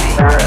Sorry.